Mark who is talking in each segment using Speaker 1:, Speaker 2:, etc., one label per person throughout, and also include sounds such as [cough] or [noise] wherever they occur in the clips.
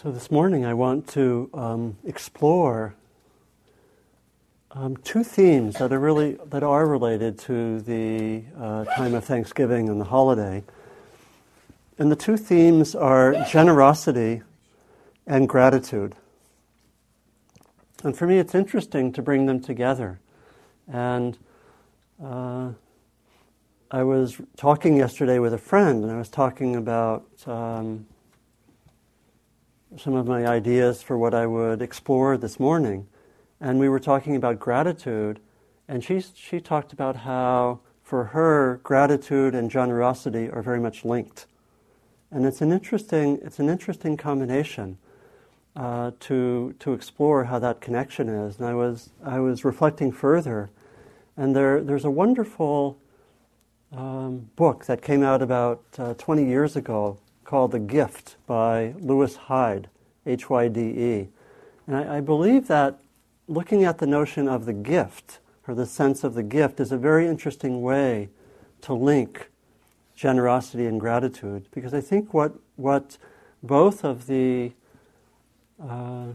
Speaker 1: So, this morning I want to um, explore um, two themes that are really that are related to the uh, time of Thanksgiving and the holiday. And the two themes are generosity and gratitude. And for me, it's interesting to bring them together. And uh, I was talking yesterday with a friend, and I was talking about. Um, some of my ideas for what I would explore this morning. And we were talking about gratitude, and she, she talked about how, for her, gratitude and generosity are very much linked. And it's an interesting, it's an interesting combination uh, to, to explore how that connection is. And I was, I was reflecting further, and there, there's a wonderful um, book that came out about uh, 20 years ago called The Gift by Lewis Hyde, H Y D E. And I, I, believe that looking at the notion of the gift, or the sense of the gift, is a very interesting way to link generosity and gratitude. Because I think what, what both of the uh,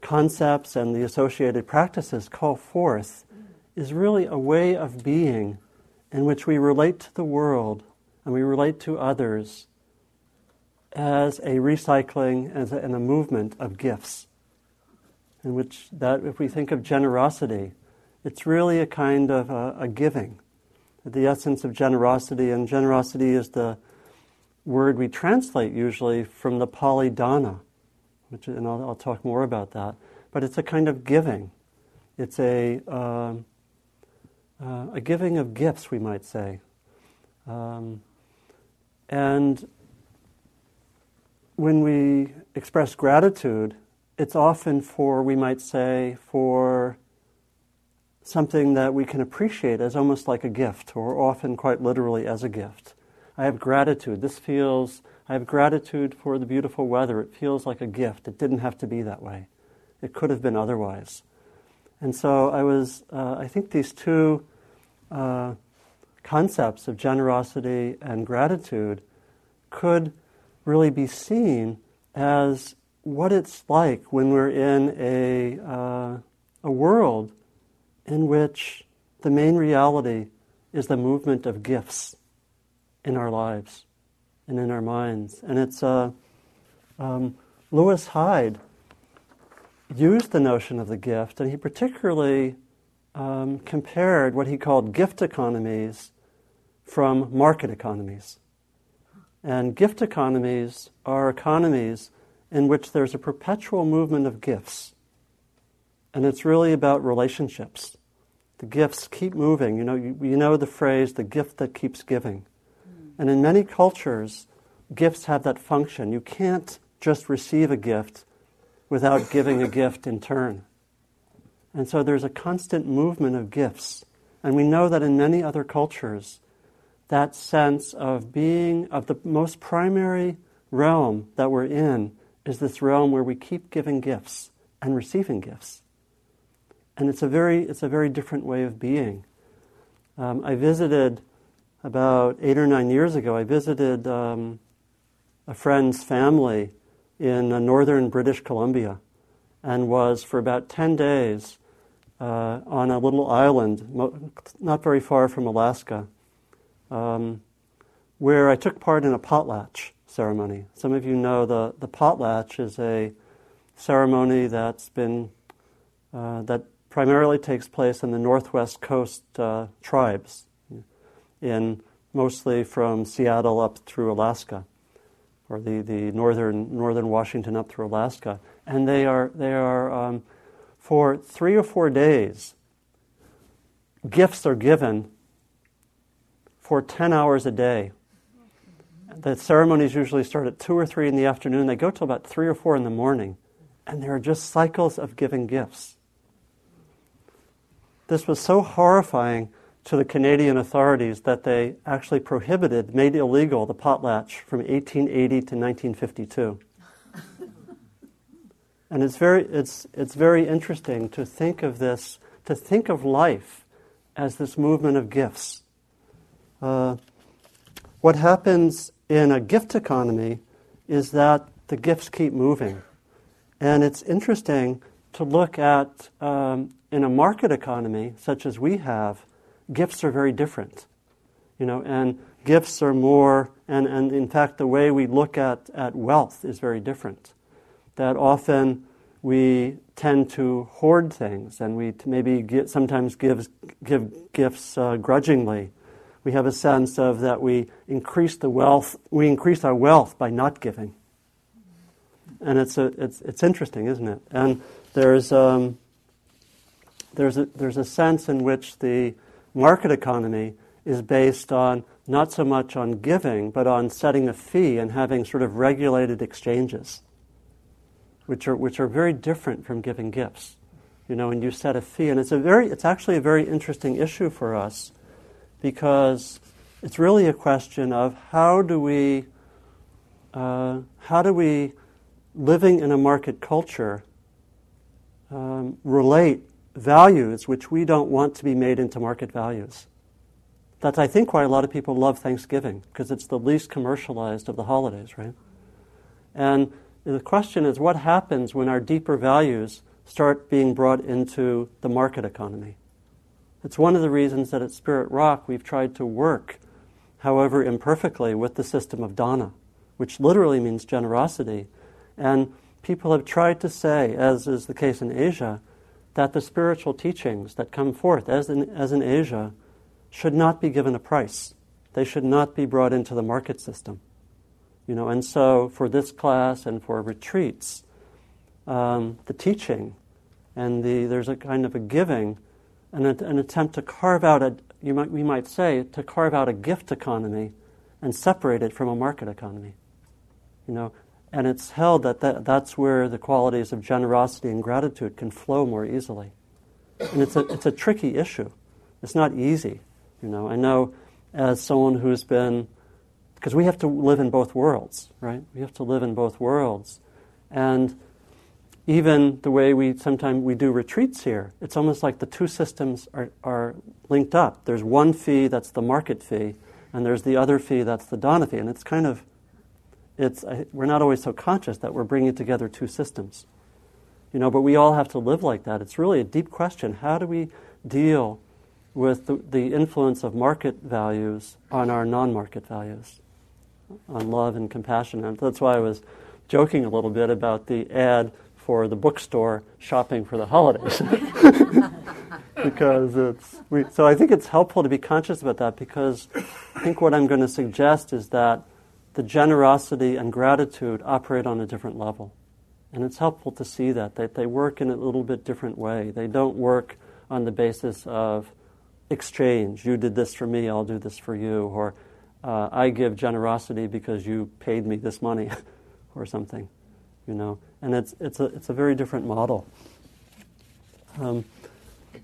Speaker 1: concepts and the associated practices call forth is really a way of being in which we relate to the world and we relate to others as a recycling as a, and a movement of gifts. In which that, if we think of generosity, it's really a kind of a, a giving. The essence of generosity, and generosity is the word we translate usually from the Pali dana, which, and I'll, I'll, talk more about that. But it's a kind of giving. It's a, uh, uh, a giving of gifts, we might say. Um, and when we express gratitude, it's often for, we might say, for something that we can appreciate as almost like a gift, or often quite literally as a gift. I have gratitude. This feels, I have gratitude for the beautiful weather. It feels like a gift. It didn't have to be that way, it could have been otherwise. And so I was, uh, I think these two uh, concepts of generosity and gratitude could really be seen as what it's like when we're in a, uh, a world in which the main reality is the movement of gifts in our lives and in our minds. And it's uh, um, Lewis Hyde used the notion of the gift, and he particularly um, compared what he called gift economies from market economies. And gift economies are economies in which there's a perpetual movement of gifts. And it's really about relationships. The gifts keep moving. You know, you, you know the phrase, the gift that keeps giving. Mm. And in many cultures, gifts have that function. You can't just receive a gift without [laughs] giving a gift in turn. And so there's a constant movement of gifts. And we know that in many other cultures, that sense of being, of the most primary realm that we're in, is this realm where we keep giving gifts and receiving gifts. And it's a very, it's a very different way of being. Um, I visited about eight or nine years ago, I visited um, a friend's family in uh, northern British Columbia and was for about 10 days uh, on a little island not very far from Alaska um, where I took part in a potlatch ceremony. Some of you know the, the potlatch is a ceremony that's been, uh, that primarily takes place in the northwest coast uh, tribes, in mostly from Seattle up through Alaska, or the, the northern, northern Washington up through Alaska. And they are, they are um, for three or four days, gifts are given for 10 hours a day. The ceremonies usually start at 2 or 3 in the afternoon. They go till about 3 or 4 in the morning. And there are just cycles of giving gifts. This was so horrifying to the Canadian authorities that they actually prohibited, made illegal, the potlatch from 1880 to 1952. [laughs] and it's very, it's, it's very interesting to think of this, to think of life as this movement of gifts. Uh, what happens in a gift economy is that the gifts keep moving. And it's interesting to look at, um, in a market economy such as we have, gifts are very different. You know, and gifts are more, and, and in fact, the way we look at, at wealth is very different. That often we tend to hoard things and we maybe get, sometimes give, give gifts uh, grudgingly. We have a sense of that we increase the wealth, we increase our wealth by not giving. And it's, a, it's, it's interesting, isn't it? And there's, um, there's, a, there's a sense in which the market economy is based on not so much on giving, but on setting a fee and having sort of regulated exchanges which are, which are very different from giving gifts. You know, and you set a fee, and it's, a very, it's actually a very interesting issue for us because it's really a question of how do we, uh, how do we, living in a market culture, um, relate values which we don't want to be made into market values. That's, I think, why a lot of people love Thanksgiving, because it's the least commercialized of the holidays, right? And the question is what happens when our deeper values start being brought into the market economy? It's one of the reasons that at Spirit Rock we've tried to work, however imperfectly, with the system of dana, which literally means generosity. And people have tried to say, as is the case in Asia, that the spiritual teachings that come forth, as in, as in Asia, should not be given a price. They should not be brought into the market system. You know, and so for this class and for retreats, um, the teaching and the there's a kind of a giving, an, an attempt to carve out a you might we might say to carve out a gift economy and separate it from a market economy. You know, and it's held that, that that's where the qualities of generosity and gratitude can flow more easily. And it's a it's a tricky issue. It's not easy. You know, I know as someone who's been because we have to live in both worlds, right? We have to live in both worlds. And even the way we sometimes we do retreats here, it's almost like the two systems are, are linked up. There's one fee that's the market fee, and there's the other fee that's the dana fee. And it's kind of, it's, we're not always so conscious that we're bringing together two systems. You know, but we all have to live like that. It's really a deep question. How do we deal with the, the influence of market values on our non market values? on love and compassion. And that's why I was joking a little bit about the ad for the bookstore shopping for the holidays. [laughs] because it's we, so I think it's helpful to be conscious about that because I think what I'm going to suggest is that the generosity and gratitude operate on a different level. And it's helpful to see that, that they work in a little bit different way. They don't work on the basis of exchange. You did this for me, I'll do this for you. Or uh, I give generosity because you paid me this money [laughs] or something, you know. And it's, it's, a, it's a very different model. Um,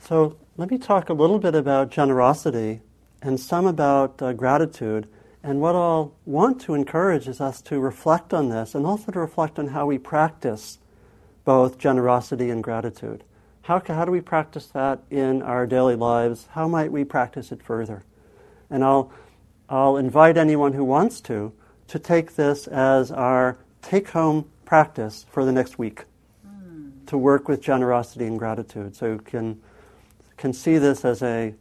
Speaker 1: so let me talk a little bit about generosity and some about uh, gratitude. And what I'll want to encourage is us to reflect on this and also to reflect on how we practice both generosity and gratitude. How, how do we practice that in our daily lives? How might we practice it further? And I'll I'll invite anyone who wants to to take this as our take home practice for the next week mm. to work with generosity and gratitude. So you can, can see this as a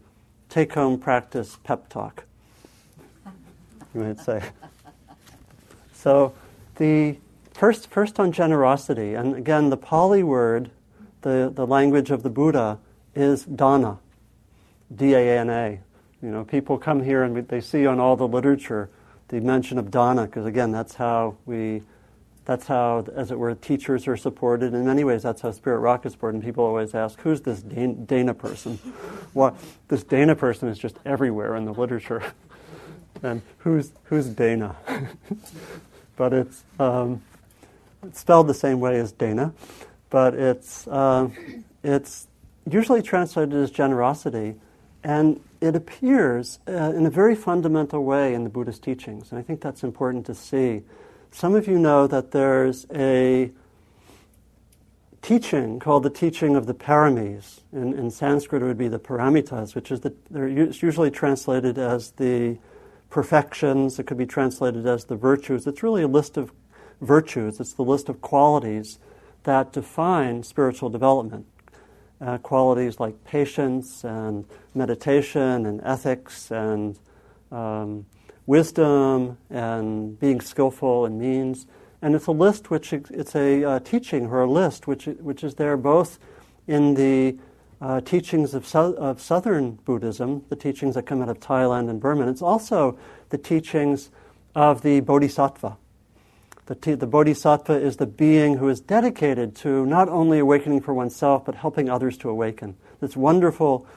Speaker 1: take home practice pep talk, you might say. [laughs] So the first, first on generosity, and again, the Pali word, the, the language of the Buddha, is dana, D A N A. You know, people come here and they see on all the literature the mention of dana, because again, that's how we, that's how, as it were, teachers are supported. In many ways, that's how Spirit Rock is supported. And people always ask, who's this Dana person? [laughs] well, this Dana person is just everywhere in the literature. [laughs] and who's, who's Dana? [laughs] but it's, um, it's spelled the same way as Dana, but it's, uh, it's usually translated as generosity. And it appears uh, in a very fundamental way in the Buddhist teachings, and I think that's important to see. Some of you know that there's a teaching called the teaching of the paramis. In, in Sanskrit, it would be the paramitas, which is the, they're usually translated as the perfections. It could be translated as the virtues. It's really a list of virtues, it's the list of qualities that define spiritual development. Uh, qualities like patience and meditation and ethics and um, wisdom and being skillful in means. And it's a list which it's a uh, teaching or a list which which is there both in the uh, teachings of, so- of southern Buddhism, the teachings that come out of Thailand and Burma. And it's also the teachings of the Bodhisattva. The, t- the Bodhisattva is the being who is dedicated to not only awakening for oneself, but helping others to awaken. This wonderful,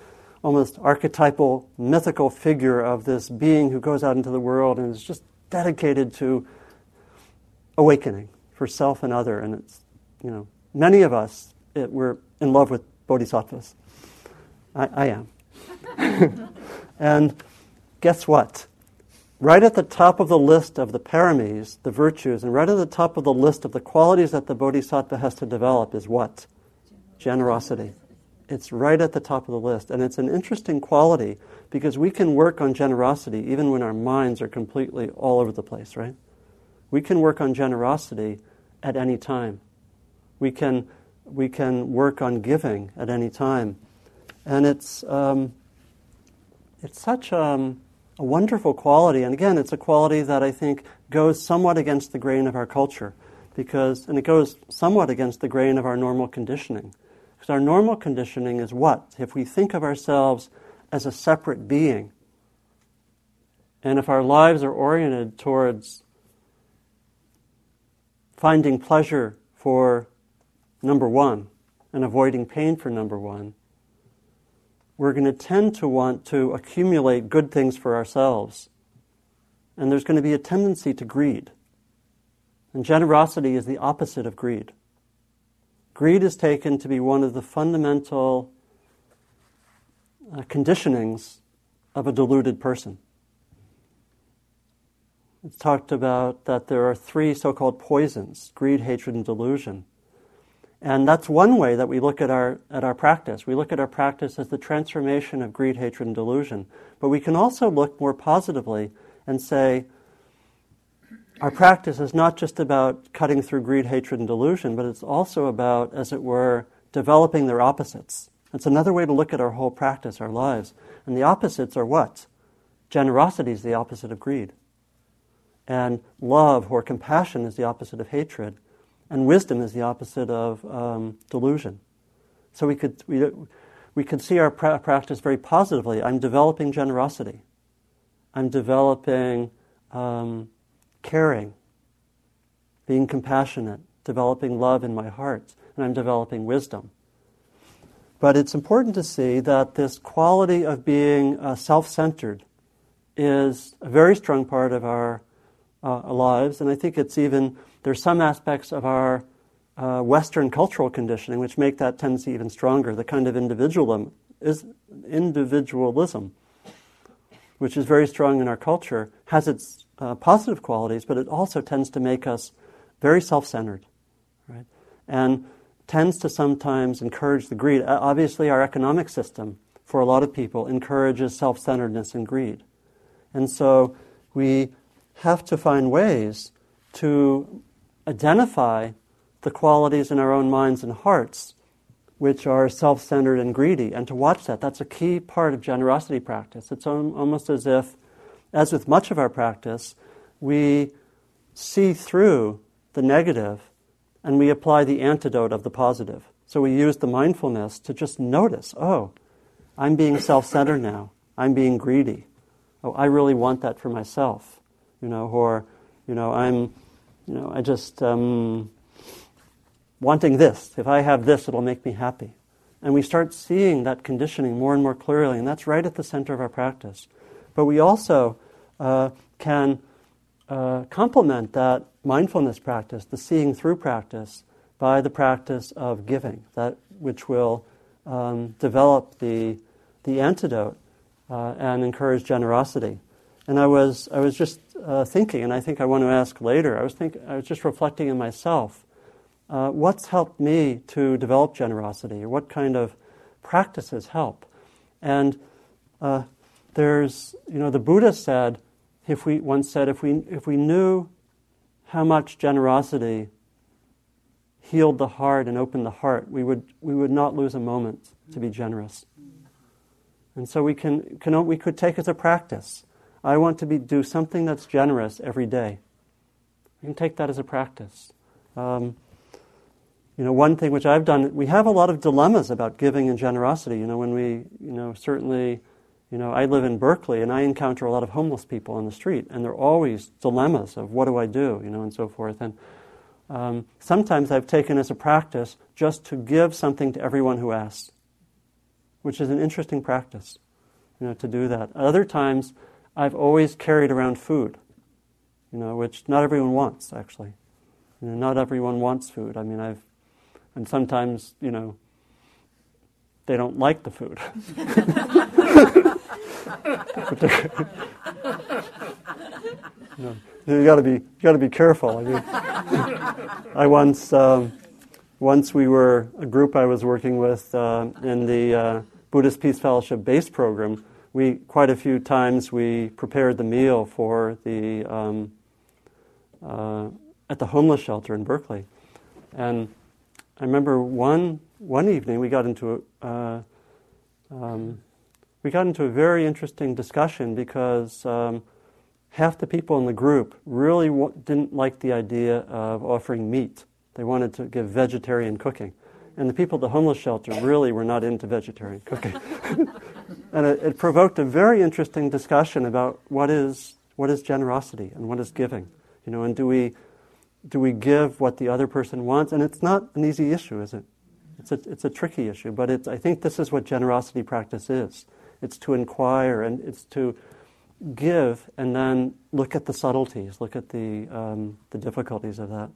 Speaker 1: almost archetypal, mythical figure of this being who goes out into the world and is just dedicated to awakening for self and other. And it's, you know, many of us, it, we're in love with bodhisattvas. I, I am. [laughs] and guess what? Right at the top of the list of the paramis, the virtues, and right at the top of the list of the qualities that the bodhisattva has to develop is what? Generosity. It's right at the top of the list. And it's an interesting quality because we can work on generosity even when our minds are completely all over the place, right? We can work on generosity at any time. We can we can work on giving at any time. And it's, um, it's such um, a wonderful quality. And again, it's a quality that I think goes somewhat against the grain of our culture. Because, and it goes somewhat against the grain of our normal conditioning. Because our normal conditioning is what? If we think of ourselves as a separate being, and if our lives are oriented towards finding pleasure for number one, and avoiding pain for number one, we're going to tend to want to accumulate good things for ourselves. And there's going to be a tendency to greed. And generosity is the opposite of greed. Greed is taken to be one of the fundamental uh, conditionings of a deluded person. It's talked about that there are three so called poisons greed, hatred, and delusion. And that's one way that we look at our, at our practice. We look at our practice as the transformation of greed, hatred, and delusion. But we can also look more positively and say, our practice is not just about cutting through greed, hatred, and delusion, but it's also about, as it were, developing their opposites. It's another way to look at our whole practice, our lives. And the opposites are what? Generosity is the opposite of greed. And love or compassion is the opposite of hatred. And wisdom is the opposite of um, delusion. So we could, we, we could see our pra- practice very positively. I'm developing generosity. I'm developing um, caring, being compassionate, developing love in my heart, and I'm developing wisdom. But it's important to see that this quality of being uh, self centered is a very strong part of our uh, lives, and I think it's even there's some aspects of our uh, Western cultural conditioning which make that tendency even stronger. The kind of individualism is individualism, which is very strong in our culture, has its uh, positive qualities, but it also tends to make us very self-centered, right? And tends to sometimes encourage the greed. Obviously, our economic system, for a lot of people, encourages self-centeredness and greed, and so we have to find ways to identify the qualities in our own minds and hearts which are self centered and greedy, and to watch that. That's a key part of generosity practice. It's almost as if, as with much of our practice, we see through the negative and we apply the antidote of the positive. So we use the mindfulness to just notice oh, I'm being self centered now, I'm being greedy. Oh, I really want that for myself. You know, or, you know, I'm you know, I just um, wanting this. If I have this, it'll make me happy. And we start seeing that conditioning more and more clearly, and that's right at the center of our practice. But we also uh, can uh, complement that mindfulness practice, the seeing through practice, by the practice of giving, that which will um, develop the, the antidote uh, and encourage generosity. And I was, I was just uh, thinking, and I think I want to ask later, I was, think, I was just reflecting in myself. Uh, what's helped me to develop generosity, what kind of practices help? And uh, there's, you know, the Buddha said, if we once said, if we if we knew how much generosity healed the heart and opened the heart, we would, we would not lose a moment to be generous. And so we, can, can, we could take as a practice. I want to be, do something that's generous every day. We can take that as a practice. Um, you know, one thing which I've done, we have a lot of dilemmas about giving and generosity. You know, when we, you know, certainly, you know, I live in Berkeley and I encounter a lot of homeless people on the street, and there are always dilemmas of what do I do, you know, and so forth. And um, sometimes I've taken as a practice just to give something to everyone who asks, which is an interesting practice, you know, to do that. Other times, I've always carried around food, you know, which not everyone wants actually. You know, not everyone wants food. I mean, I've and sometimes, you know, they don't like the food. [laughs] know, [laughs] you got to be you got to be careful. I mean, I once um, once we were a group I was working with uh, in the uh, Buddhist Peace Fellowship base program. We quite a few times we prepared the meal for the um, uh, at the homeless shelter in Berkeley, and I remember one one evening we got into a, uh, um, we got into a very interesting discussion because um, half the people in the group really w- didn't like the idea of offering meat. They wanted to give vegetarian cooking, and the people at the homeless shelter really were not into vegetarian cooking. [laughs] and it, it provoked a very interesting discussion about what is what is generosity and what is giving. You know, and do we do we give what the other person wants? And it's not an easy issue, is it? It's a, it's a tricky issue, but it's, I think this is what generosity practice is. It's to inquire and it's to give and then look at the subtleties, look at the, um, the difficulties of that.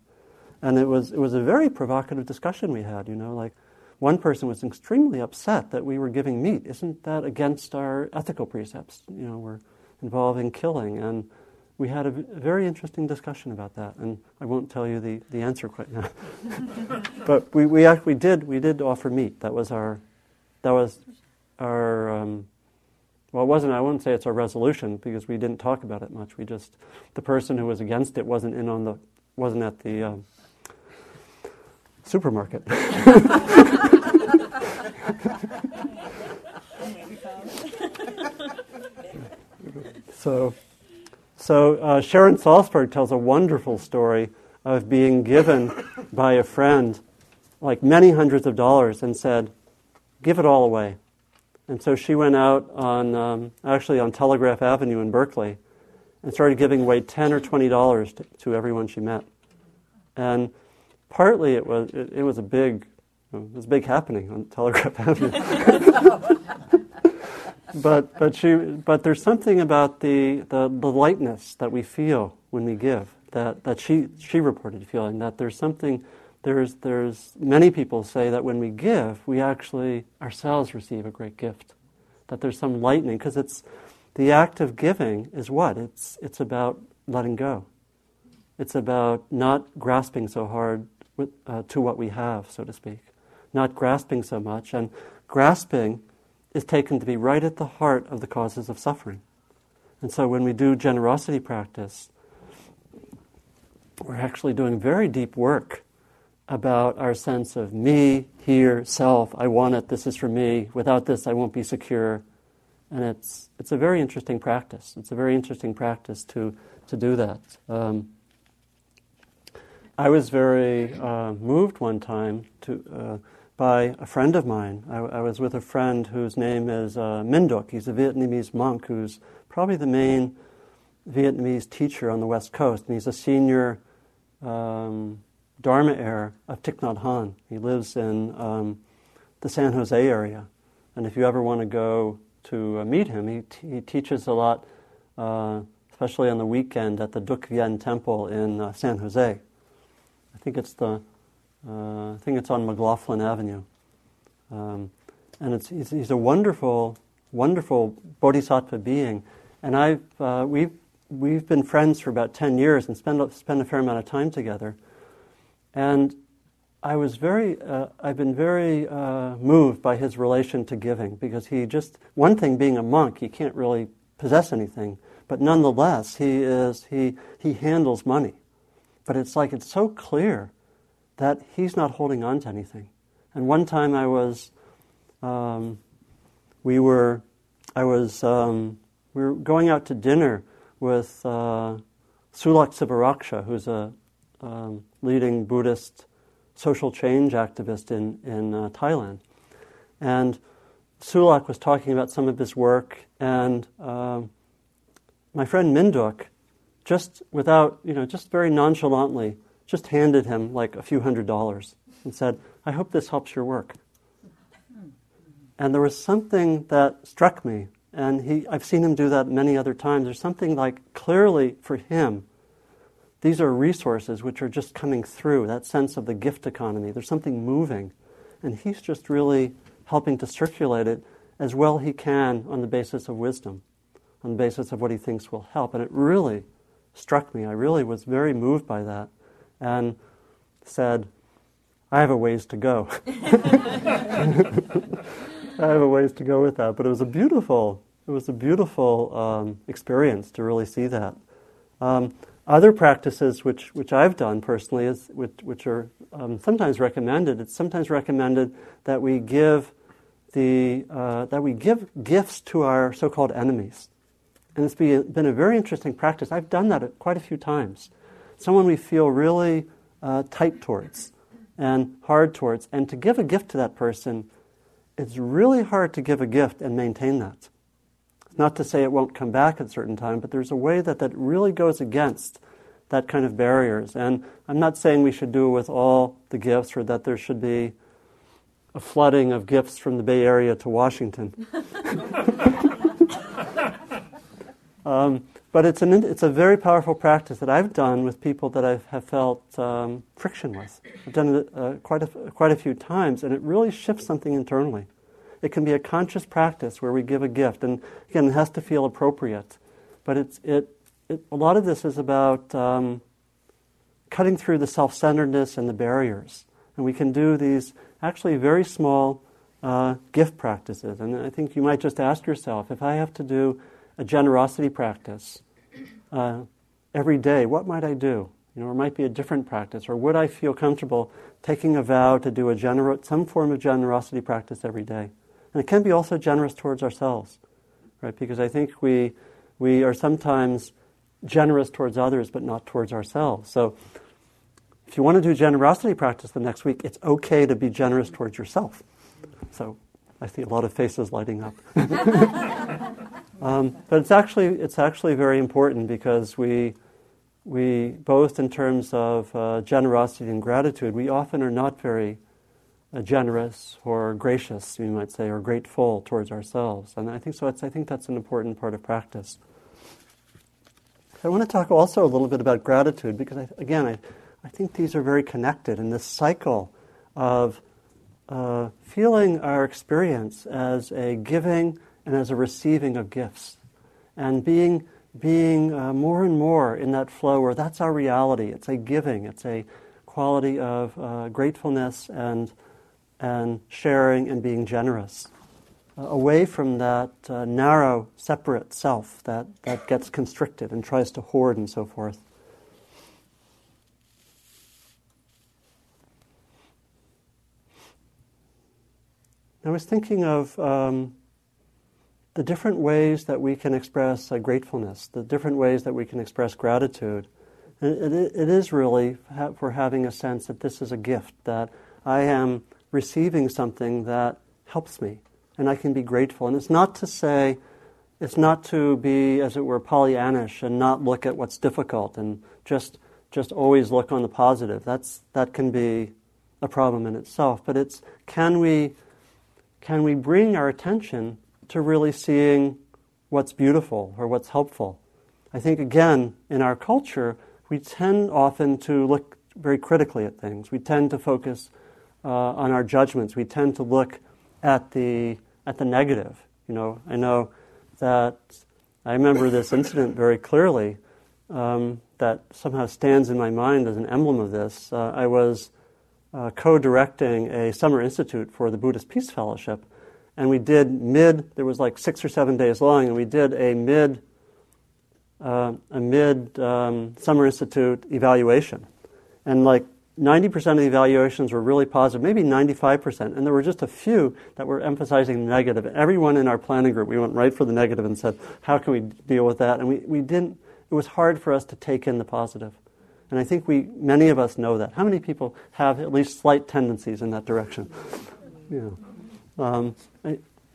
Speaker 1: And it was, it was a very provocative discussion we had, you know, like one person was extremely upset that we were giving meat. Isn't that against our ethical precepts? You know, we're involving killing. And we had a very interesting discussion about that, and I won't tell you the, the answer quite now. [laughs] but we, we actually did we did offer meat. That was our that was our um, well, it wasn't. I wouldn't say it's our resolution because we didn't talk about it much. We just the person who was against it wasn't in on the wasn't at the um, supermarket. [laughs] so. So uh, Sharon Salzberg tells a wonderful story of being given by a friend like many hundreds of dollars and said, "Give it all away." And so she went out on um, actually on Telegraph Avenue in Berkeley and started giving away ten or twenty dollars to, to, everyone she met. And partly it was it, it was a big it was a big happening on Telegraph [laughs] Avenue. but but she but there's something about the, the, the lightness that we feel when we give that, that she she reported feeling that there's something there's there's many people say that when we give we actually ourselves receive a great gift that there's some lightening because it's the act of giving is what? It's it's about letting go. It's about not grasping so hard with, uh, to what we have so to speak. Not grasping so much and grasping is taken to be right at the heart of the causes of suffering. And so when we do generosity practice, we're actually doing very deep work about our sense of me, here, self, I want it, this is for me, without this I won't be secure. And it's, it's a very interesting practice. It's a very interesting practice to, to do that. Um, I was very uh, moved one time to. Uh, by a friend of mine. I, I was with a friend whose name is uh, Minh He's a Vietnamese monk who's probably the main Vietnamese teacher on the West Coast. And he's a senior um, Dharma heir of Thich Nhat Hanh. He lives in um, the San Jose area. And if you ever want to go to uh, meet him, he, t- he teaches a lot, uh, especially on the weekend, at the Duc Vien Temple in uh, San Jose. I think it's the uh, I think it's on McLaughlin Avenue. Um, and it's, he's, he's, a wonderful, wonderful bodhisattva being. And I've, uh, we've, we've been friends for about 10 years and spent, spent a fair amount of time together. And I was very, uh, I've been very uh, moved by his relation to giving because he just, one thing being a monk, he can't really possess anything, but nonetheless, he is, he, he handles money but it's like it's so clear that he's not holding on to anything. And one time I was, um, we were, I was, um, we were going out to dinner with uh, Sulak Sivaraksa, who's a um, leading Buddhist social change activist in, in uh, Thailand. And Sulak was talking about some of his work, and uh, my friend Minduk, just without, you know, just very nonchalantly, just handed him like a few hundred dollars and said, I hope this helps your work. And there was something that struck me, and he, I've seen him do that many other times. There's something like clearly for him, these are resources which are just coming through, that sense of the gift economy. There's something moving. And he's just really helping to circulate it as well he can on the basis of wisdom, on the basis of what he thinks will help. And it really struck me. I really was very moved by that and said, I have a ways to go. [laughs] I have a ways to go with that. But it was a beautiful, it was a beautiful um, experience to really see that. Um, other practices which, which I've done personally, is, which, which are um, sometimes recommended, it's sometimes recommended that we give the, uh, that we give gifts to our so-called enemies. And it's been a very interesting practice. I've done that quite a few times. Someone we feel really uh, tight towards and hard towards, and to give a gift to that person, it's really hard to give a gift and maintain that. Not to say it won't come back at certain time, but there's a way that that really goes against that kind of barriers. And I'm not saying we should do it with all the gifts or that there should be a flooding of gifts from the Bay Area to Washington. [laughs] um, but it's, an, it's a very powerful practice that I've done with people that I have felt um, friction with. I've done it uh, quite, a, quite a few times, and it really shifts something internally. It can be a conscious practice where we give a gift, and again, it has to feel appropriate. But it's, it, it a lot of this is about um, cutting through the self centeredness and the barriers. And we can do these actually very small uh, gift practices. And I think you might just ask yourself if I have to do a generosity practice uh, every day, what might I do? You know, or might be a different practice. Or would I feel comfortable taking a vow to do a gener- some form of generosity practice every day? And it can be also generous towards ourselves, right? Because I think we, we are sometimes generous towards others, but not towards ourselves. So if you want to do generosity practice the next week, it's okay to be generous towards yourself. So I see a lot of faces lighting up. [laughs] um, but it's actually, it's actually very important because we, we both in terms of uh, generosity and gratitude, we often are not very generous or gracious, we might say, or grateful towards ourselves. And I think so. I think that's an important part of practice. I want to talk also a little bit about gratitude because, I, again, I, I think these are very connected in this cycle of uh, feeling our experience as a giving and as a receiving of gifts, and being being uh, more and more in that flow where that's our reality. It's a giving. It's a quality of uh, gratefulness and and sharing and being generous, uh, away from that uh, narrow, separate self that, that gets constricted and tries to hoard and so forth. I was thinking of um, the different ways that we can express uh, gratefulness, the different ways that we can express gratitude. It, it, it is really for having a sense that this is a gift, that I am receiving something that helps me, and I can be grateful. And it's not to say, it's not to be, as it were, Pollyannish and not look at what's difficult and just just always look on the positive. That's that can be a problem in itself. But it's can we can we bring our attention to really seeing what's beautiful or what's helpful? I think again in our culture we tend often to look very critically at things. We tend to focus uh, on our judgments. We tend to look at the at the negative. You know, I know that I remember this incident very clearly um, that somehow stands in my mind as an emblem of this. Uh, I was uh, co-directing a summer institute for the Buddhist Peace Fellowship, and we did mid. There was like six or seven days long, and we did a mid uh, a mid um, summer institute evaluation And like 90% of the evaluations were really positive, maybe 95%. And there were just a few that were emphasizing the negative. Everyone in our planning group, we went right for the negative and said, how can we deal with that? And we, we didn't, it was hard for us to take in the positive. And I think we, many of us know that. How many people have at least slight tendencies in that direction? [laughs] Yeah. um,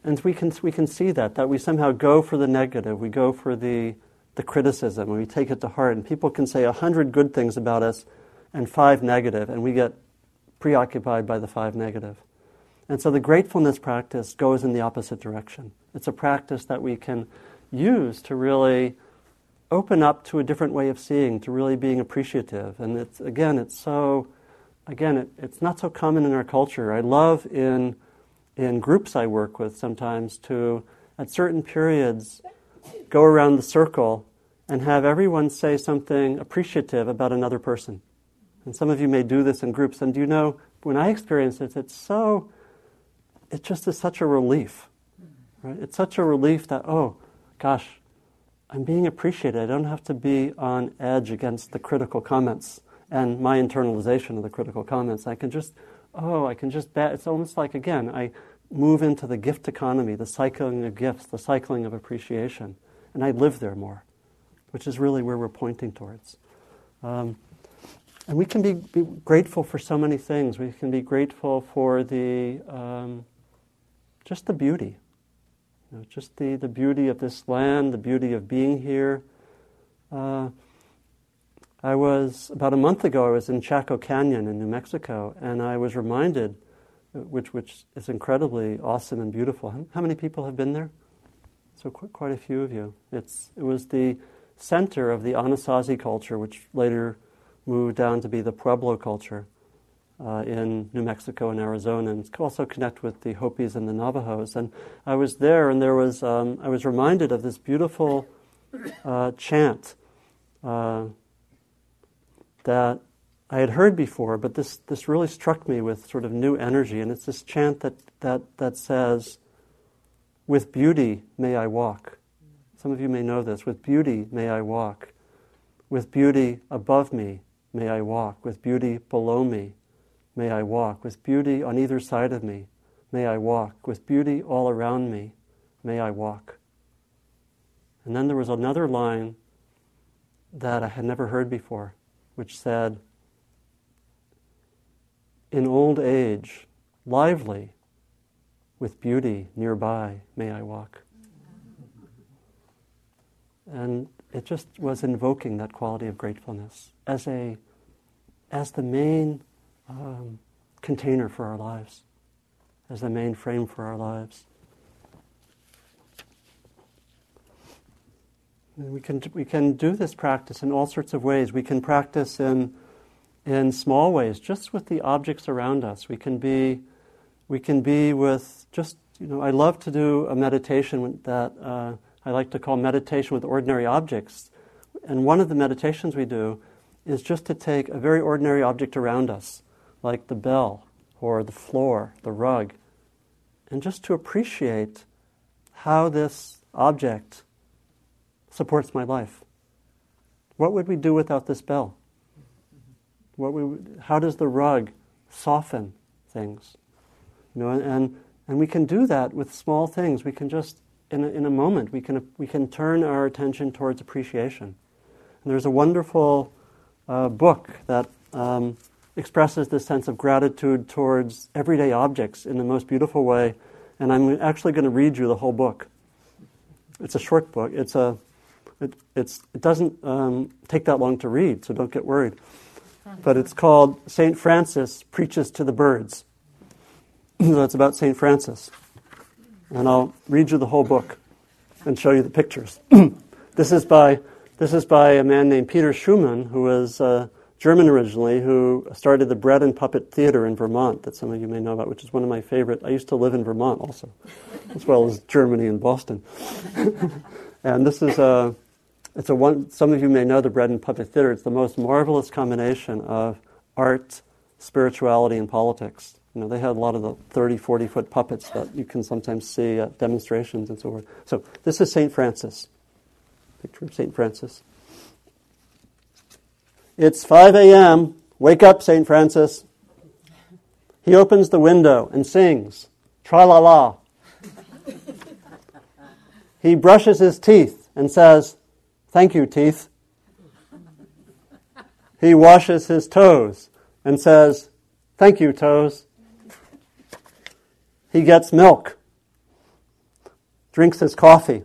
Speaker 1: and we can, we can see that, that we somehow go for the negative, we go for the, the criticism, and we take it to heart. And people can say a hundred good things about us, and five negative, and we get preoccupied by the five negative. And so the gratefulness practice goes in the opposite direction. It's a practice that we can use to really open up to a different way of seeing, to really being appreciative. And it's again, it's so again, it, it's not so common in our culture. I love in in groups I work with sometimes to at certain periods go around the circle and have everyone say something appreciative about another person. And some of you may do this in groups. And do you know, when I experience it, it's so, it just is such a relief. Right? It's such a relief that, oh, gosh, I'm being appreciated. I don't have to be on edge against the critical comments and my internalization of the critical comments. I can just, oh, I can just, bet. it's almost like, again, I move into the gift economy, the cycling of gifts, the cycling of appreciation. And I live there more, which is really where we're pointing towards. Um, and we can be, be, grateful for so many things. We can be grateful for the um, just the beauty, you know, just the, the beauty of this land, the beauty of being here. Uh, I was about a month ago. I was in Chaco Canyon in New Mexico, and I was reminded, which which is incredibly awesome and beautiful. How many people have been there? So quite, quite a few of you. It's it was the center of the Anasazi culture, which later moved down to be the Pueblo culture uh, in New Mexico and Arizona, and also connect with the Hopis and the Navajos. And I was there, and there was um, I was reminded of this beautiful uh, chant uh, that I had heard before, but this this really struck me with sort of new energy. And it's this chant that that that says, "With beauty may I walk." Some of you may know this. With beauty may I walk. With beauty above me may I walk. With beauty below me, may I walk. With beauty on either side of me, may I walk. With beauty all around me, may I walk. And then there was another line that I had never heard before, which said, In old age, lively, with beauty nearby, may I walk. And it just was invoking that quality of gratefulness as a as the main um, container for our lives, as the main frame for our lives. And we can we can do this practice in all sorts of ways. We can practice in in small ways, just with the objects around us. We can be we can be with just you know. I love to do a meditation that. Uh, I like to call meditation with ordinary objects. And one of the meditations we do is just to take a very ordinary object around us, like the bell or the floor, the rug, and just to appreciate how this object supports my life. What would we do without this bell? What we, how does the rug soften things? You know, and, and we can do that with small things. We can just in a, in a moment, we can, we can turn our attention towards appreciation. And there's a wonderful uh, book that um, expresses this sense of gratitude towards everyday objects in the most beautiful way. And I'm actually going to read you the whole book. It's a short book. It's a, it, it's, it doesn't um, take that long to read, so don't get worried. But it's called St. Francis Preaches to the Birds. [clears throat] so it's about St. Francis and I'll read you the whole book and show you the pictures. [clears throat] this is by this is by a man named Peter Schumann, who was uh, German originally, who started the Bread and Puppet Theater in Vermont, that some of you may know about, which is one of my favorite. I used to live in Vermont also, as well as Germany and Boston. [laughs] and this is a it's a one. Some of you may know the Bread and Puppet Theater. It's the most marvelous combination of art, spirituality, and politics. You know, they had a lot of the 30, 40 foot puppets that you can sometimes see at demonstrations and so forth. So this is St. Francis. Picture of St. Francis. It's 5 a.m. Wake up, St. Francis. He opens the window and sings, Tra la la. he brushes his teeth and says, Thank you, teeth. He washes his toes and says, Thank you, toes. He gets milk, drinks his coffee,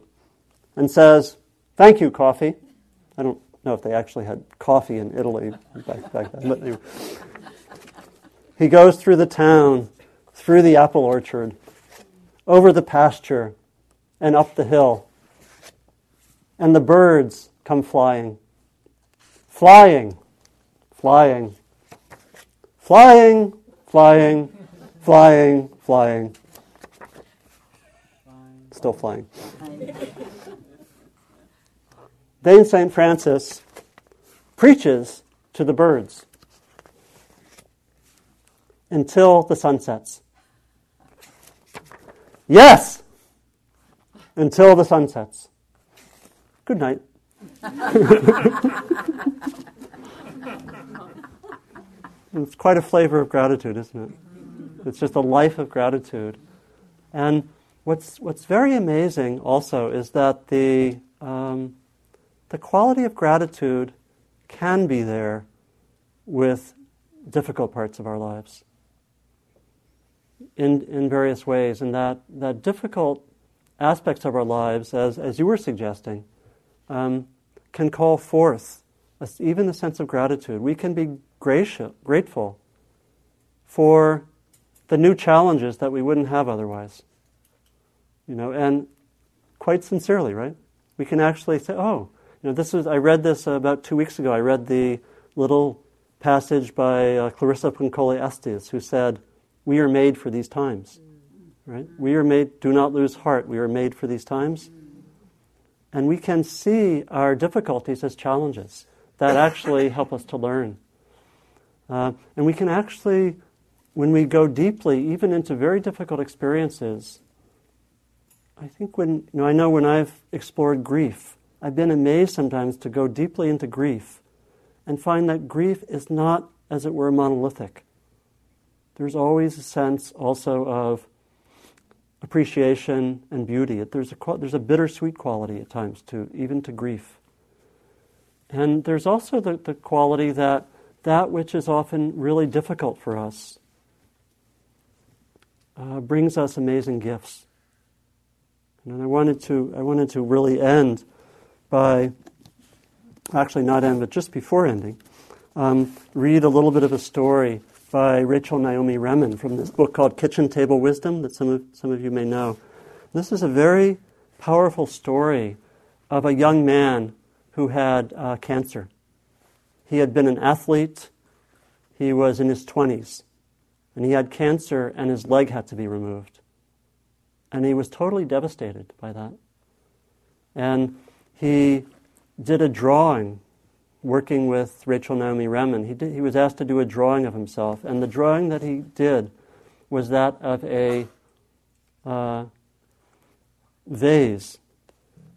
Speaker 1: and says, Thank you, coffee. I don't know if they actually had coffee in Italy back, back then, but anyway. He goes through the town, through the apple orchard, over the pasture, and up the hill. And the birds come flying. Flying, flying, flying, flying, flying, flying. Still flying. then St. Francis preaches to the birds until the sun sets. Yes! Until the sun sets. Good night. [laughs] it's quite a flavor of gratitude, isn't it? It's just a life of gratitude. And what's, what's very amazing also is that the, um, the quality of gratitude can be there with difficult parts of our lives in, in various ways, and that, that difficult aspects of our lives, as, as you were suggesting, um, can call forth a, even a sense of gratitude. We can be gracious, grateful for the new challenges that we wouldn't have otherwise. You know, and quite sincerely, right? We can actually say, oh, you know, this is, I read this about two weeks ago. I read the little passage by uh, Clarissa Pinkola Estes, who said, we are made for these times. Right? We are made, do not lose heart. We are made for these times. And we can see our difficulties as challenges that actually help us to learn. Uh, and we can actually, when we go deeply, even into very difficult experiences, I think when, you know, I know when I've explored grief, I've been amazed sometimes to go deeply into grief and find that grief is not, as it were, monolithic there's always a sense also of appreciation and beauty. There's a, there's a bittersweet quality at times, to, even to grief. And there's also the, the quality that that which is often really difficult for us uh, brings us amazing gifts. And I wanted to, I wanted to really end by, actually not end, but just before ending, um, read a little bit of a story by Rachel Naomi Remen from this book called Kitchen Table Wisdom that some of, some of you may know. This is a very powerful story of a young man who had uh, cancer. He had been an athlete, he was in his 20s, and he had cancer, and his leg had to be removed. And he was totally devastated by that. And he did a drawing working with Rachel Naomi Remen, he, did, he was asked to do a drawing of himself. And the drawing that he did was that of a uh, vase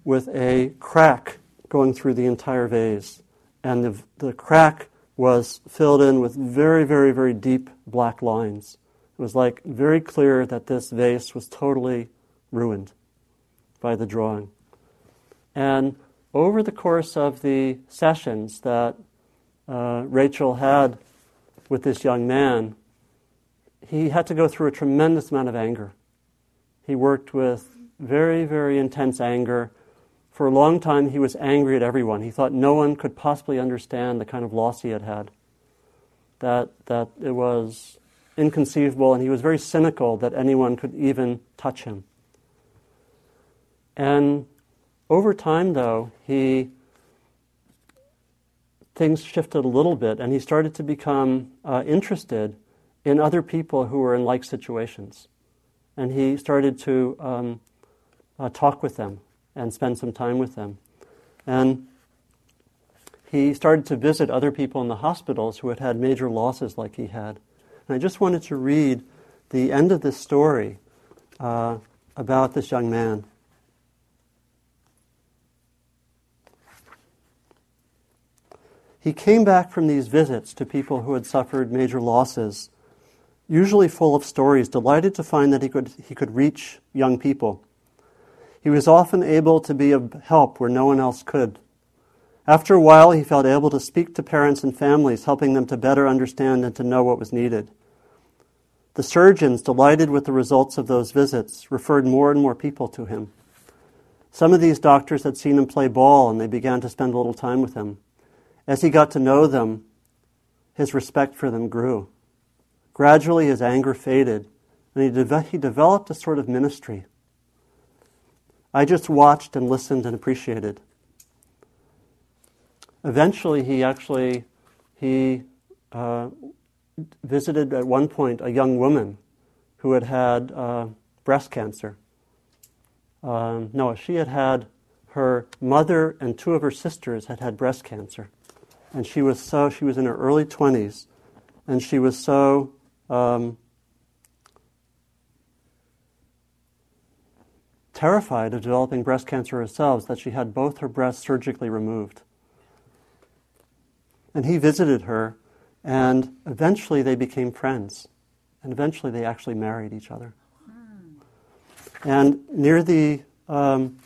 Speaker 1: with a crack going through the entire vase. And the, the crack was filled in with very, very, very deep black lines. It was like very clear that this vase was totally ruined by the drawing. And over the course of the sessions that uh, Rachel had with this young man, he had to go through a tremendous amount of anger. He worked with very, very intense anger. For a long time, he was angry at everyone. He thought no one could possibly understand the kind of loss he had had. That, that it was inconceivable, and he was very cynical that anyone could even touch him. And over time, though, he things shifted a little bit, and he started to become uh, interested in other people who were in like situations, and he started to um, uh, talk with them and spend some time with them, and he started to visit other people in the hospitals who had had major losses like he had. And I just wanted to read the end of this story uh, about this young man. he came back from these visits to people who had suffered major losses, usually full of stories, delighted to find that he could, he could reach young people. He was often able to be of help where no one else could. After a while, he felt able to speak to parents and families, helping them to better understand and to know what was needed. The surgeons, delighted with the results of those visits, referred more and more people to him. Some of these doctors had seen him play ball and they began to spend a little time with him. As he got to know them, his respect for them grew. Gradually, his anger faded, and he, de- he developed a sort of ministry. I just watched and listened and appreciated. Eventually, he actually he uh, visited at one point a young woman who had had uh, breast cancer. Um, no, she had had her mother and two of her sisters had had breast cancer and she was so she was in her early 20s and she was so um, terrified of developing breast cancer herself that she had both her breasts surgically removed and he visited her and eventually they became friends and eventually they actually married each other and near the um,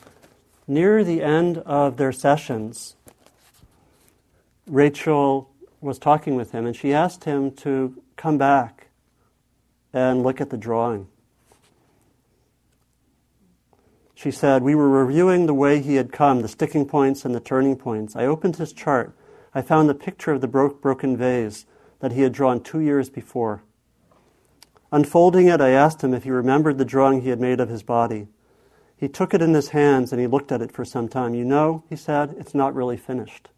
Speaker 1: near the end of their sessions Rachel was talking with him and she asked him to come back and look at the drawing. She said, We were reviewing the way he had come, the sticking points and the turning points. I opened his chart. I found the picture of the bro- broken vase that he had drawn two years before. Unfolding it, I asked him if he remembered the drawing he had made of his body. He took it in his hands and he looked at it for some time. You know, he said, it's not really finished.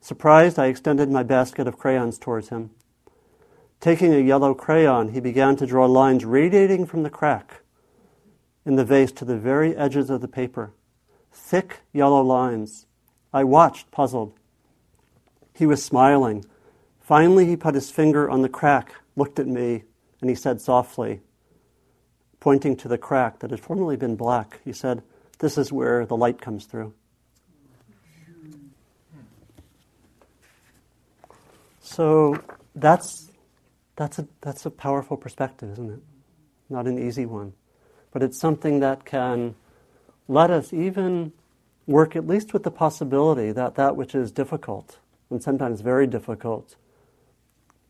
Speaker 1: Surprised, I extended my basket of crayons towards him. Taking a yellow crayon, he began to draw lines radiating from the crack in the vase to the very edges of the paper. Thick yellow lines. I watched, puzzled. He was smiling. Finally, he put his finger on the crack, looked at me, and he said softly, pointing to the crack that had formerly been black, he said, This is where the light comes through. So that's, that's, a, that's a powerful perspective, isn't it? Not an easy one. But it's something that can let us even work at least with the possibility that that which is difficult, and sometimes very difficult,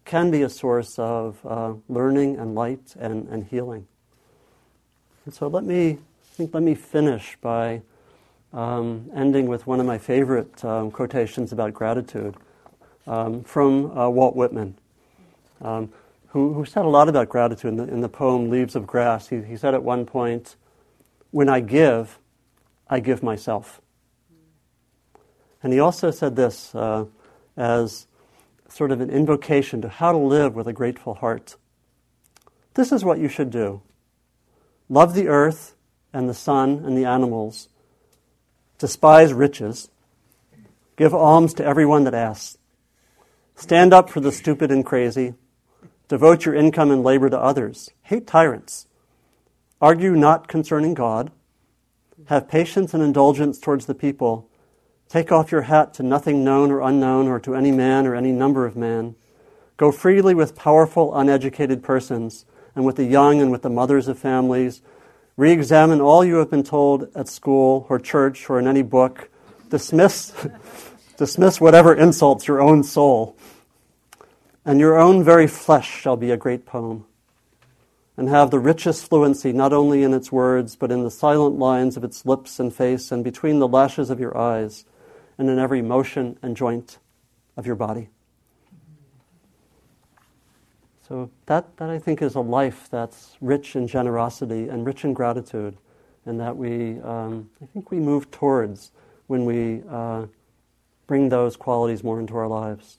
Speaker 1: can be a source of uh, learning and light and, and healing. And so let me, I think, let me finish by um, ending with one of my favorite um, quotations about gratitude um, from uh, Walt Whitman, um, who, who, said a lot about gratitude in the, in the poem Leaves of Grass. He, he, said at one point, When I give, I give myself. And he also said this uh, as sort of an invocation to how to live with a grateful heart. This is what you should do love the earth and the sun and the animals, despise riches, give alms to everyone that asks Stand up for the stupid and crazy. Devote your income and labor to others. Hate tyrants. Argue not concerning God. Have patience and indulgence towards the people. Take off your hat to nothing known or unknown or to any man or any number of men. Go freely with powerful, uneducated persons and with the young and with the mothers of families. Re examine all you have been told at school or church or in any book. Dismiss, [laughs] dismiss whatever insults your own soul and your own very flesh shall be a great poem, and have the richest fluency not only in its words, but in the silent lines of its lips and face, and between the lashes of your eyes, and in every motion and joint of your body. So that, that I think is a life that's rich in generosity and rich in gratitude, and that we, um, I think we move towards when we uh, bring those qualities more into our lives.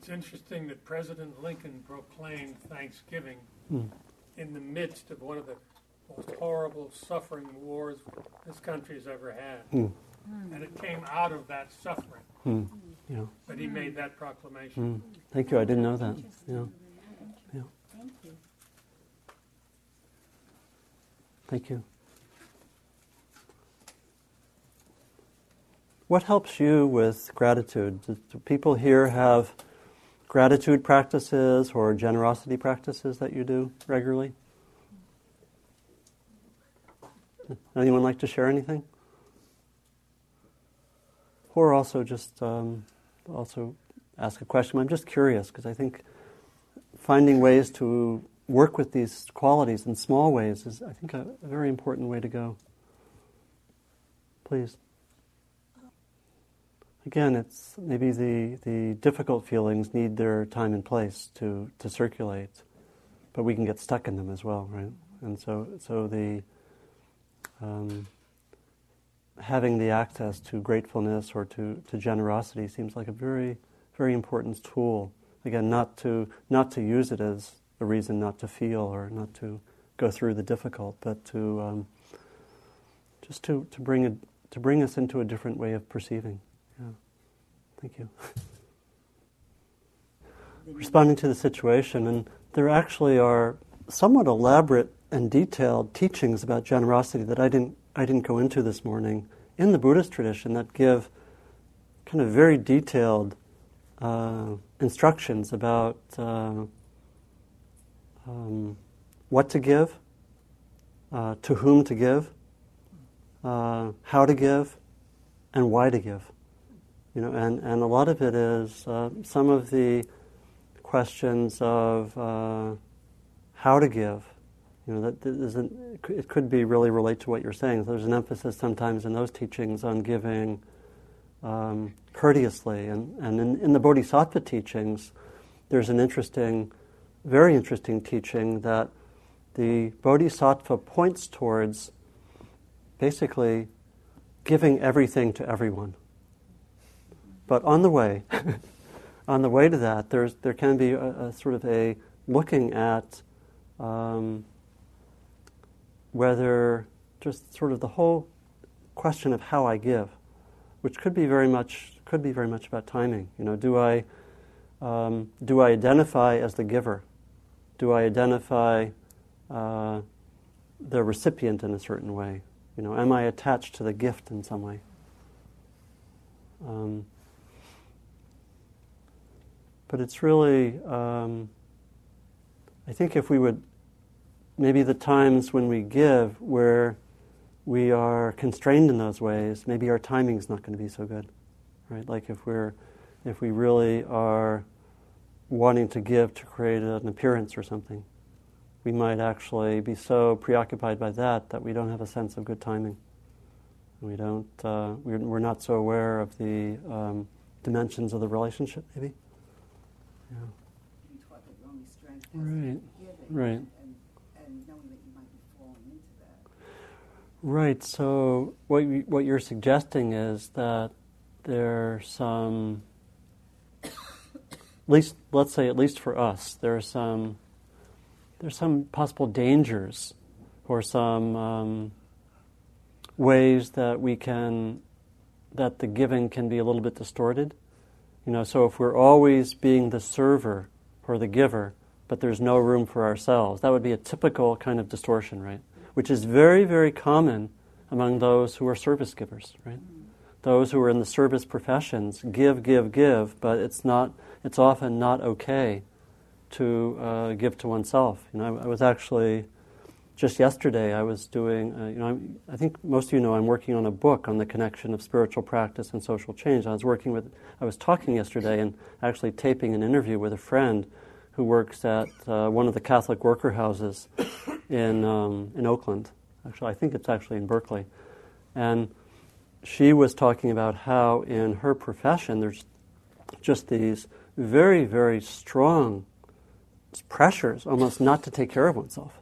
Speaker 2: It's interesting that President Lincoln proclaimed Thanksgiving mm. in the midst of one of the most horrible, suffering wars this country has ever had. Mm. And it came out of that suffering. Mm. Yeah. That he made that proclamation.
Speaker 1: Mm. Thank you. I didn't know that. Yeah. Yeah.
Speaker 3: Thank you.
Speaker 1: Thank you. What helps you with gratitude? Do, do people here have gratitude practices or generosity practices that you do regularly? Anyone like to share anything? Or also just um, also ask a question. I'm just curious because I think finding ways to work with these qualities in small ways is, I think, a, a very important way to go. Please. Again, it's maybe the, the difficult feelings need their time and place to, to circulate, but we can get stuck in them as well, right? And so, so the um, having the access to gratefulness or to, to generosity seems like a very, very important tool. Again, not to, not to use it as a reason not to feel or not to go through the difficult, but to um, just to, to, bring a, to bring us into a different way of perceiving. Thank you. Responding to the situation, and there actually are somewhat elaborate and detailed teachings about generosity that I didn't I didn't go into this morning in the Buddhist tradition that give kind of very detailed uh, instructions about uh, um, what to give, uh, to whom to give, uh, how to give, and why to give. You know, and, and a lot of it is uh, some of the questions of uh, how to give you know, that isn't, it could be really relate to what you're saying. There's an emphasis sometimes in those teachings on giving um, courteously. And, and in, in the Bodhisattva teachings, there's an interesting, very interesting teaching that the Bodhisattva points towards basically giving everything to everyone. But on the way, [laughs] on the way to that, there's, there can be a, a sort of a looking at um, whether just sort of the whole question of how I give, which could be very much could be very much about timing. You know, do I um, do I identify as the giver? Do I identify uh, the recipient in a certain way? You know, am I attached to the gift in some way? Um, but it's really, um, I think if we would maybe the times when we give where we are constrained in those ways, maybe our timing is not going to be so good, right? Like if we're, if we really are wanting to give to create an appearance or something, we might actually be so preoccupied by that that we don't have a sense of good timing. We don't, uh, we're, we're, not so aware of the um, dimensions of the relationship, maybe.
Speaker 3: Yeah.
Speaker 1: Right. Right. Right. So what you, what you're suggesting is that there are some, at least let's say at least for us, there are some there's some possible dangers or some um, ways that we can that the giving can be a little bit distorted. You know, so if we're always being the server or the giver, but there's no room for ourselves, that would be a typical kind of distortion, right? which is very, very common among those who are service givers, right? Those who are in the service professions give, give, give, but it's not. It's often not okay to uh, give to oneself. You know, I, I, was actually just yesterday. I was doing. Uh, you know, I'm, I think most of you know I'm working on a book on the connection of spiritual practice and social change. I was working with. I was talking yesterday and actually taping an interview with a friend who works at uh, one of the Catholic worker houses in, um, in Oakland. Actually, I think it's actually in Berkeley. And she was talking about how in her profession there's just these very, very strong pressures almost not to take care of oneself,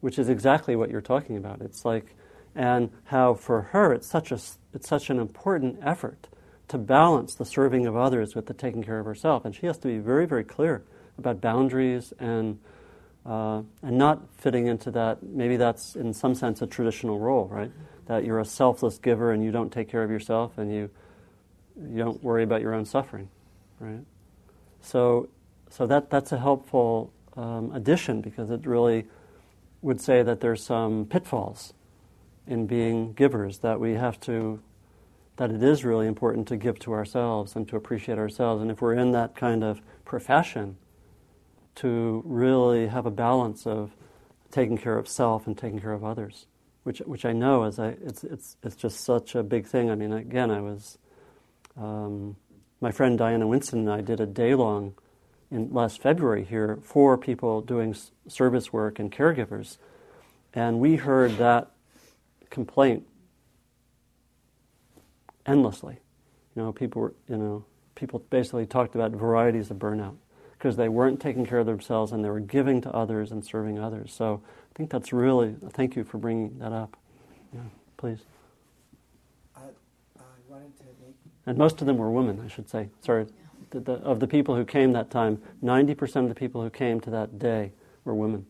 Speaker 1: which is exactly what you're talking about. It's like, and how for her it's such, a, it's such an important effort to balance the serving of others with the taking care of herself. And she has to be very, very clear about boundaries and uh, and not fitting into that. Maybe that's in some sense a traditional role, right? That you're a selfless giver and you don't take care of yourself and you you don't worry about your own suffering, right? So so that that's a helpful um, addition because it really would say that there's some pitfalls in being givers that we have to that it is really important to give to ourselves and to appreciate ourselves. And if we're in that kind of profession to really have a balance of taking care of self and taking care of others which which I know is I it's it's it's just such a big thing. I mean again I was um, my friend Diana Winston and I did a day long in last February here for people doing service work and caregivers and we heard that complaint endlessly. You know, people were, you know, people basically talked about varieties of burnout because they weren't taking care of themselves and they were giving to others and serving others. So I think that's really, thank you for bringing that up. Yeah, please. I, I wanted to make... And most of them were women, I should say. Sorry. The, the, of the people who came that time, 90% of the people who came to that day were women.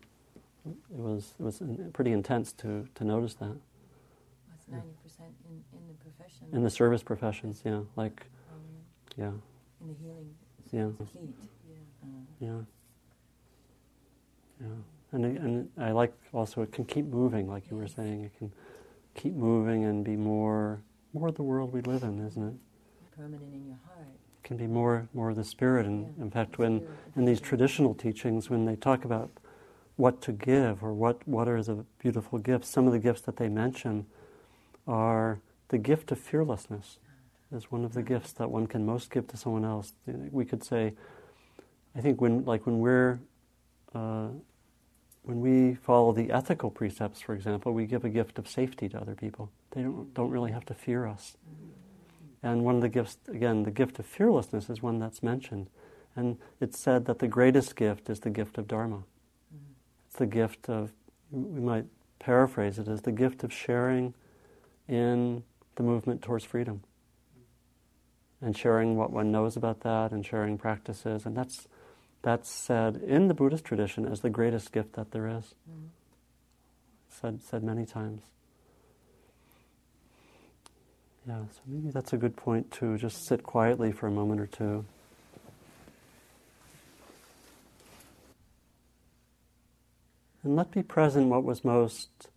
Speaker 1: It was, it was pretty intense to, to notice that.
Speaker 3: That's 90% in, in the profession.
Speaker 1: In the service professions, yeah. Like, um, yeah.
Speaker 3: In the healing
Speaker 1: yeah.
Speaker 3: fleet, yeah. Uh,
Speaker 1: yeah. Yeah. And, and I like also it can keep moving, like you were saying. It can keep moving and be more more the world we live in, isn't it?
Speaker 3: Permanent in your heart.
Speaker 1: Can be more more the spirit. And yeah. in fact, when in these traditional teachings, when they talk about what to give or what what are the beautiful gifts, some of the gifts that they mention are the gift of fearlessness is one of the gifts that one can most give to someone else. We could say, I think when like when we're uh, when we follow the ethical precepts, for example, we give a gift of safety to other people. They don't don't really have to fear us. And one of the gifts, again, the gift of fearlessness is one that's mentioned. And it's said that the greatest gift is the gift of Dharma. It's the gift of, we might paraphrase it as the gift of sharing in the movement towards freedom and sharing what one knows about that and sharing practices. And that's, that's said in the Buddhist tradition as the greatest gift that there is. Mm-hmm. Said, said many times. Yeah, so maybe that's a good point to just sit quietly for a moment or two. And let be present what was most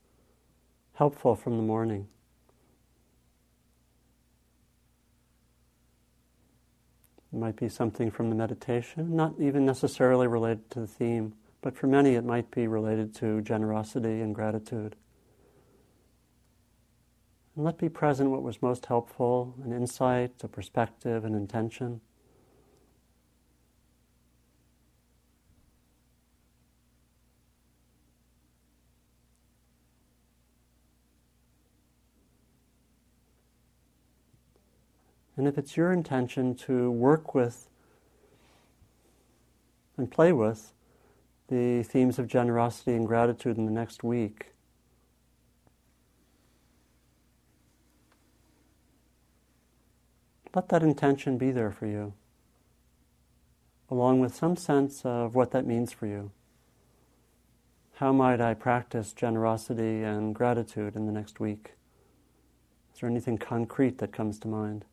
Speaker 1: helpful from the morning. It might be something from the meditation, not even necessarily related to the theme, but for many it might be related to generosity and gratitude. And let be present what was most helpful an insight, a perspective, an intention. And if it's your intention to work with and play with the themes of generosity and gratitude in the next week, let that intention be there for you, along with some sense of what that means for you. How might I practice generosity and gratitude in the next week? Is there anything concrete that comes to mind?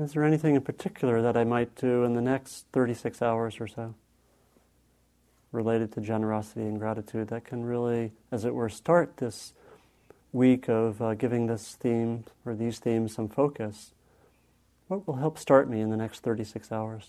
Speaker 1: Is there anything in particular that I might do in the next 36 hours or so related to generosity and gratitude that can really, as it were, start this week of uh, giving this theme or these themes some focus? What will help start me in the next 36 hours?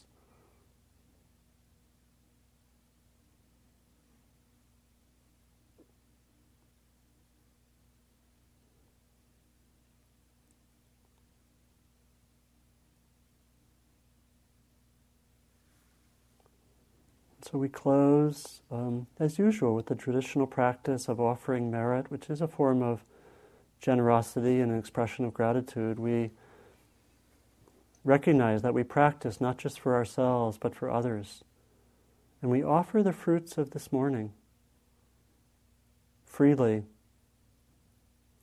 Speaker 1: So we close, um, as usual, with the traditional practice of offering merit, which is a form of generosity and an expression of gratitude. We recognize that we practice not just for ourselves, but for others. And we offer the fruits of this morning freely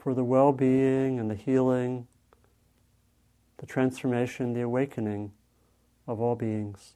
Speaker 1: for the well being and the healing, the transformation, the awakening of all beings.